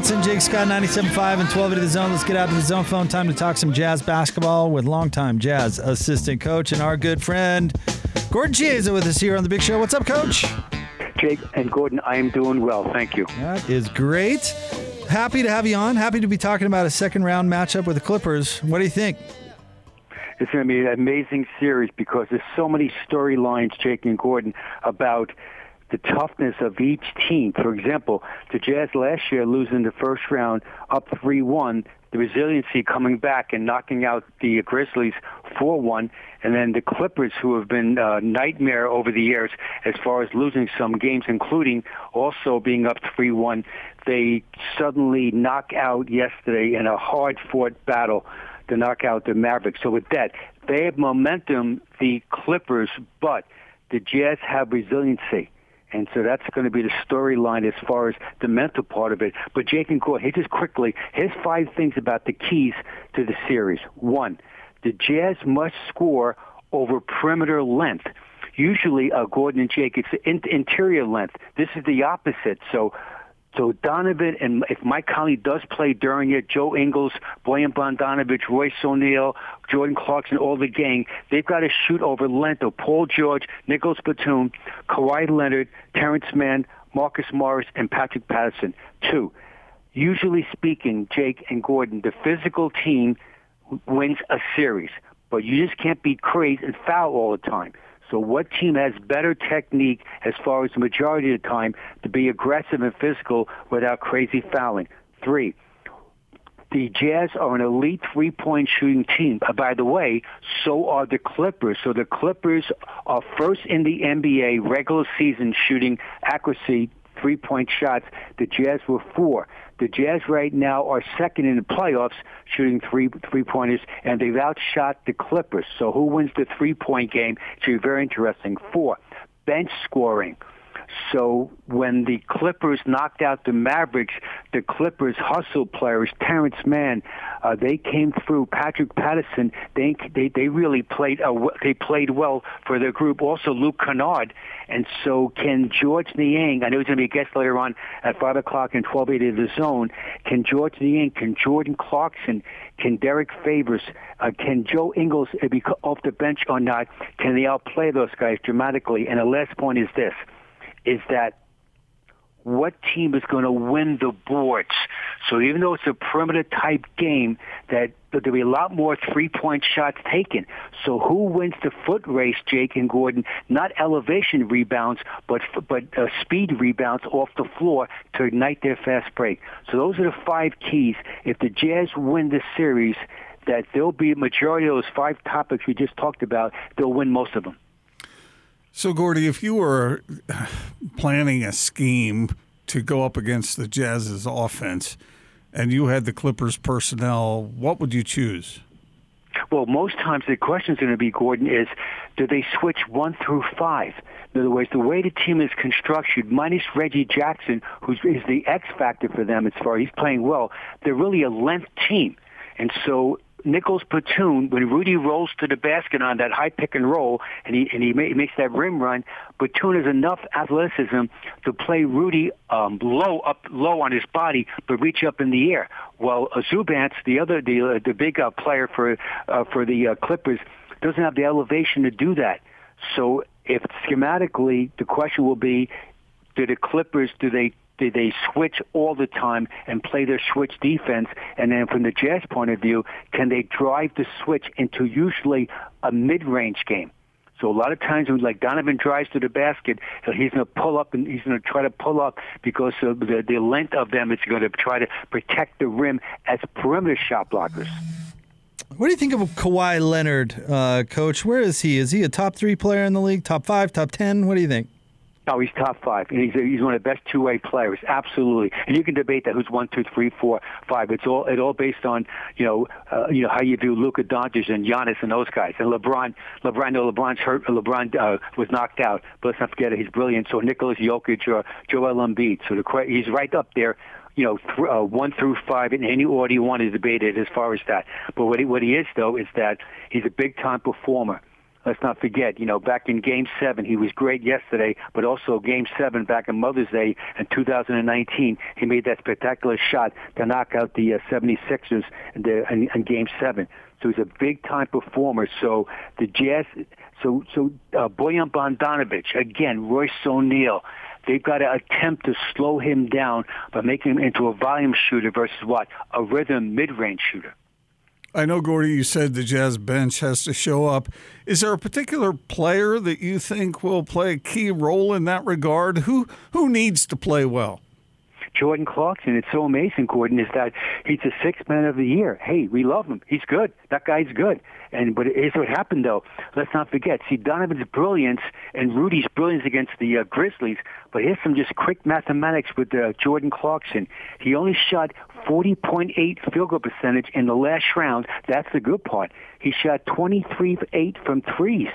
Jake Scott, 97.5 and 12 to the zone. Let's get out to the zone phone. Time to talk some Jazz basketball with longtime Jazz assistant coach and our good friend Gordon Chiesa with us here on the Big Show. What's up, Coach? Jake and Gordon, I am doing well. Thank you. That is great. Happy to have you on. Happy to be talking about a second round matchup with the Clippers. What do you think? It's going to be an amazing series because there's so many storylines, Jake and Gordon, about the toughness of each team. For example, the Jazz last year losing the first round up 3-1, the resiliency coming back and knocking out the Grizzlies 4-1, and then the Clippers, who have been a nightmare over the years as far as losing some games, including also being up 3-1. They suddenly knock out yesterday in a hard-fought battle to knock out the Mavericks. So with that, they have momentum, the Clippers, but the Jazz have resiliency. And so that's going to be the storyline as far as the mental part of it. But Jake and Gore, hey, just quickly, here's five things about the keys to the series. One, the Jazz must score over perimeter length. Usually, uh, Gordon and Jake, it's in- interior length. This is the opposite. So so Donovan and if Mike Conley does play during it, Joe Ingles, Bojan Bogdanovic, Royce O'Neale, Jordan Clarkson, all the gang, they've got to shoot over Lento, Paul George, Nicolas Batum, Kawhi Leonard, Terance Mann, Marcus Morris, and Patrick Patterson. Two, usually speaking, Jake and Gordon, the physical team wins a series, but you just can't be crazy and foul all the time. So what team has better technique as far as the majority of the time to be aggressive and physical without crazy fouling? Three, the Jazz are an elite three-point shooting team. Uh, by the way, so are the Clippers. So the Clippers are first in the NBA regular season shooting accuracy three-point shots. The Jazz were four. The Jazz right now are second in the playoffs shooting three three pointers, and they've outshot the Clippers. So who wins the three point game? It should be very interesting. Four, bench scoring. So when the Clippers knocked out the Mavericks, the Clippers hustle players, Terance Mann, uh, they came through. Patrick Patterson, they they, they really played uh, they played well for their group. Also Luke Kennard, and so can George Niang. I know he's going to be a guest later on at five o'clock and twelve eighty of the zone. Can George Niang? Can Jordan Clarkson? Can Derrick Favors? Uh, can Joe Ingles be off the bench or not? Can they outplay those guys dramatically? And the last point is this is that what team is going to win the boards. So even though it's a perimeter type game, that there'll be a lot more three point shots taken. So who wins the foot race, Jake and Gordon? Not elevation rebounds, but but uh, speed rebounds off the floor to ignite their fast break. So those are the five keys. If the Jazz win this series, that there'll be a majority of those five topics we just talked about. They'll win most of them. So, Gordie, if you were planning a scheme to go up against the Jazz's offense and you had the Clippers personnel, what would you choose? Well, most times the question is going to be, Gordon, is do they switch one through five? In other words, the way the team is constructed, minus Reggie Jackson, who is the X factor for them as far as he's playing well, they're really a length team. And so Nicolas Batum, when Rudy rolls to the basket on that high pick and roll, and he and he, ma- makes that rim run, Batum has enough athleticism to play Rudy um, low up low on his body, but reach up in the air. Well, uh, Zubac, the other the uh, the big uh, player for uh, for the uh, Clippers, doesn't have the elevation to do that. So if schematically, the question will be, do the Clippers do they do they switch all the time and play their switch defense? And then from the Jazz point of view, can they drive the switch into usually a mid-range game? So a lot of times when like Donovan drives to the basket, he's going to pull up and he's going to try to pull up because of the, the length of them is going to try to protect the rim as perimeter shot blockers. What do you think of Kawhi Leonard, uh, Coach? Where is he? Is he a top three player in the league? Top five? Top ten? What do you think? Oh, he's top five. And he's he's one of the best two way players, absolutely. And you can debate that who's one, two, three, four, five. It's all it all based on you know uh, you know how you view Luka Doncic and Giannis and those guys. And LeBron, LeBron, no, LeBron's hurt. LeBron uh, was knocked out, but let's not forget it. He's brilliant. So Nicholas Jokic or Joel Embiid. So the he's right up there you know, th- uh, one through five in any order you want to debate it as far as that. But what he, what he is, though, is that he's a big time performer. Let's not forget, you know, back in Game 7, he was great yesterday, but also Game 7 back on Mother's Day in 2019, he made that spectacular shot to knock out the uh, 76ers in, the, in, in Game 7. So he's a big-time performer. So the Jazz, so so uh, Bojan Bogdanovic, again, Royce O'Neale, they've got to attempt to slow him down by making him into a volume shooter versus what? A rhythm mid-range shooter. I know, Gordie, you said the Jazz bench has to show up. Is there a particular player that you think will play a key role in that regard? Who who needs to play well? Jordan Clarkson, it's so amazing, Gordon, is that he's the sixth man of the year. Hey, we love him. He's good. That guy's good. And but here's what happened though. Let's not forget. See Donovan's brilliance and Rudy's brilliance against the uh, Grizzlies. But here's some just quick mathematics with uh, Jordan Clarkson. He only shot 40.8 field goal percentage in the last round. That's the good part. He shot 23.8 from threes.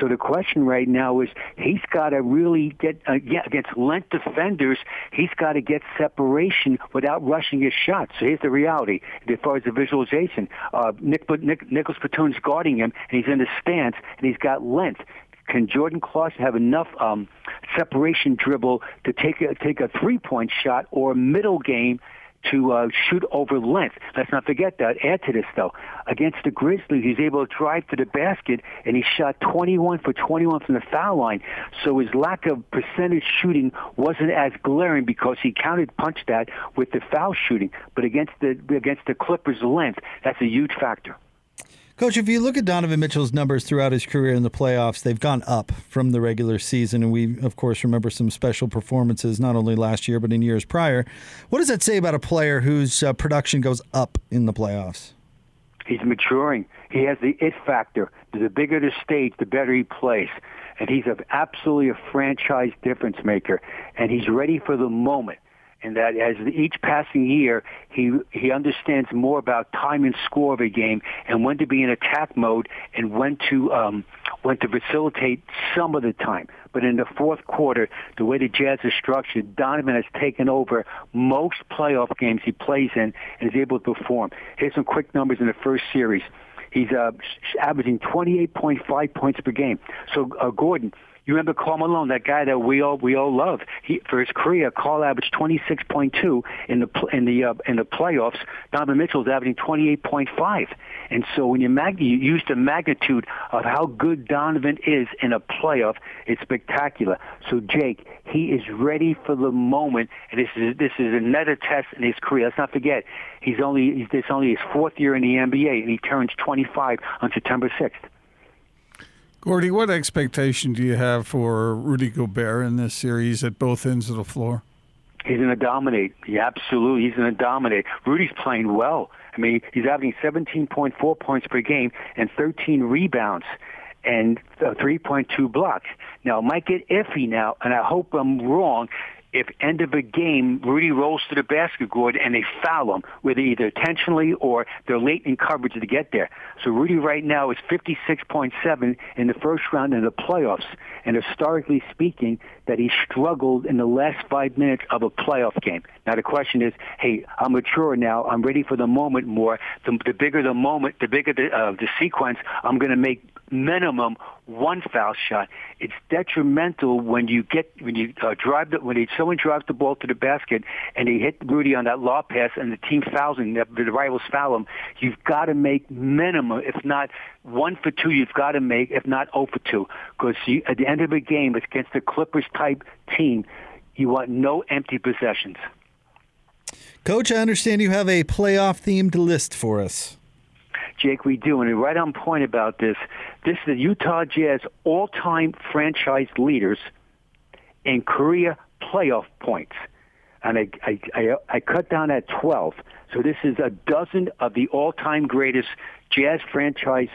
So the question right now is he's got to really get uh, against length defenders. He's got to get separation without rushing his shot. So here's the reality as far as the visualization. Uh, Nick, Nick, Nicolas Batum's guarding him, and he's in the stance, and he's got length. Can Jordan Clarkson have enough um, separation dribble to take a, take a three point shot or a middle game to uh, shoot over length. Let's not forget that. Add to this, though. Against the Grizzlies, he's able to drive to the basket, and he shot 21 for 21 from the foul line. So his lack of percentage shooting wasn't as glaring because he counted punch that with the foul shooting. But against the against the Clippers' length, that's a huge factor. Coach, if you look at Donovan Mitchell's numbers throughout his career in the playoffs, they've gone up from the regular season. And we, of course, remember some special performances, not only last year, but in years prior. What does that say about a player whose uh, production goes up in the playoffs? He's maturing. He has the it factor. The bigger the stage, the better he plays. And he's absolutely a franchise difference maker. And he's ready for the moment and that as each passing year, he he understands more about time and score of a game, and when to be in attack mode, and when to um, when to facilitate some of the time. But in the fourth quarter, the way the Jazz is structured, Donovan has taken over most playoff games he plays in and is able to perform. Here's some quick numbers in the first series. He's uh, averaging 28.5 points per game. So, uh, Gordon, you remember Karl Malone, that guy that we all we all love. He for his career, Karl averaged 26.2 in the in the uh, in the playoffs. Donovan Mitchell's averaging 28.5. And so when you, mag- you use the magnitude of how good Donovan is in a playoff, it's spectacular. So Jake, he is ready for the moment, and this is this is another test in his career. Let's not forget, he's only he's, this only his fourth year in the NBA, and he turns 25 on September 6th. Gordie, what expectation do you have for Rudy Gobert in this series at both ends of the floor? He's going to dominate. He absolutely, he's going to dominate. Rudy's playing well. I mean, he's averaging 17.4 points per game and 13 rebounds and uh, 3.2 blocks. Now, it might get iffy now, and I hope I'm wrong if end of a game Rudy rolls to the basket board and they foul him, whether either intentionally or they're late in coverage to get there. So Rudy right now is 56.7 in the first round in the playoffs, and historically speaking, that he struggled in the last five minutes of a playoff game. Now the question is, hey, I'm mature now. I'm ready for the moment more. The, the bigger the moment, the bigger the, uh, the sequence, I'm going to make minimum one foul shot. It's detrimental when you get when you uh, drive the, when someone drives the ball to the basket and they hit Rudy on that lob pass and the team fouls him, the, the rivals foul him. You've got to make minimum, if not one for two, you've got to make, if not 0 for two, because at the end of the game, it's against the Clippers type team. You want no empty possessions. Coach, I understand you have a playoff themed list for us. Jake, we do. And right on point about this, this is the Utah Jazz all-time franchise leaders in career playoff points. And I, I, I, I cut down at 12. So this is a dozen of the all-time greatest Jazz franchise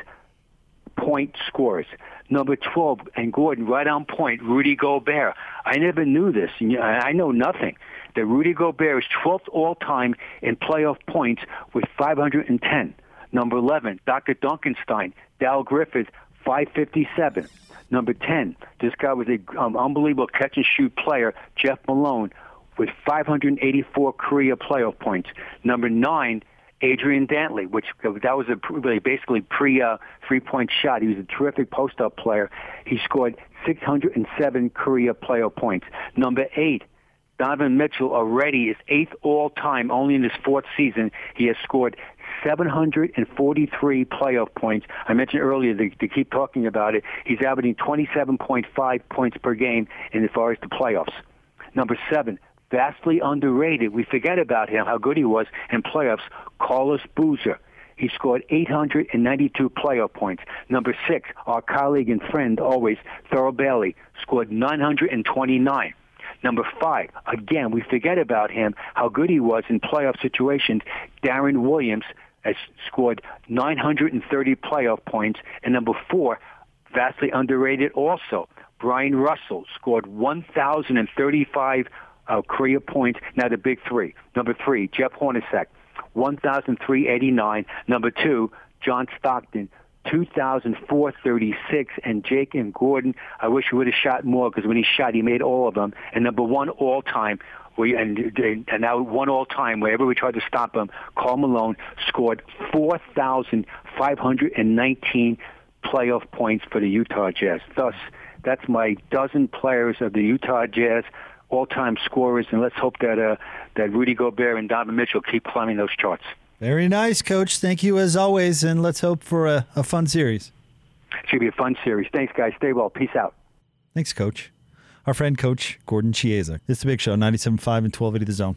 point scores. Number 12, and Gordon, right on point, Rudy Gobert. I never knew this. I know nothing. That Rudy Gobert is 12th all-time in playoff points with 510. Number 11, Dr. Dunkenstein, Darrell Griffith, 557. Number 10, this guy was an um, unbelievable catch and shoot player, Jeff Malone, with 584 career playoff points. Number 9, Adrian Dantley, which that was a really basically pre uh, three point shot. He was a terrific post up player. He scored 607 career playoff points. Number eight, Donovan Mitchell already is eighth all time. Only in his fourth season, he has scored 743 playoff points. I mentioned earlier to, to keep talking about it. He's averaging 27.5 points per game in as far as the playoffs. Number seven, vastly underrated. We forget about him, how good he was in playoffs. Carlos Boozer. He scored 892 playoff points. Number six, our colleague and friend always, Thurl Bailey, scored 929. Number five, again, we forget about him, how good he was in playoff situations. Deron Williams has scored 930 playoff points. And number four, vastly underrated also, Bryon Russell scored 1,035 uh, career points. Now the big three. Number three, Jeff Hornacek, 1,389. Number two, John Stockton, 2,436. And Jake and Gordon, I wish he would have shot more because when he shot, he made all of them. And number one all time, we, and, and now one all time, wherever we tried to stop him, Karl Malone scored 4,519 playoff points for the Utah Jazz. Thus, that's my dozen players of the Utah Jazz all-time scorers, and let's hope that uh, that Rudy Gobert and Donovan Mitchell keep climbing those charts. Very nice, Coach. Thank you as always, and let's hope for a, a fun series. It should be a fun series. Thanks, guys. Stay well. Peace out. Thanks, Coach. Our friend, Coach Gordon Chiesa. It's the Big Show, 97.5 and 1280 The Zone.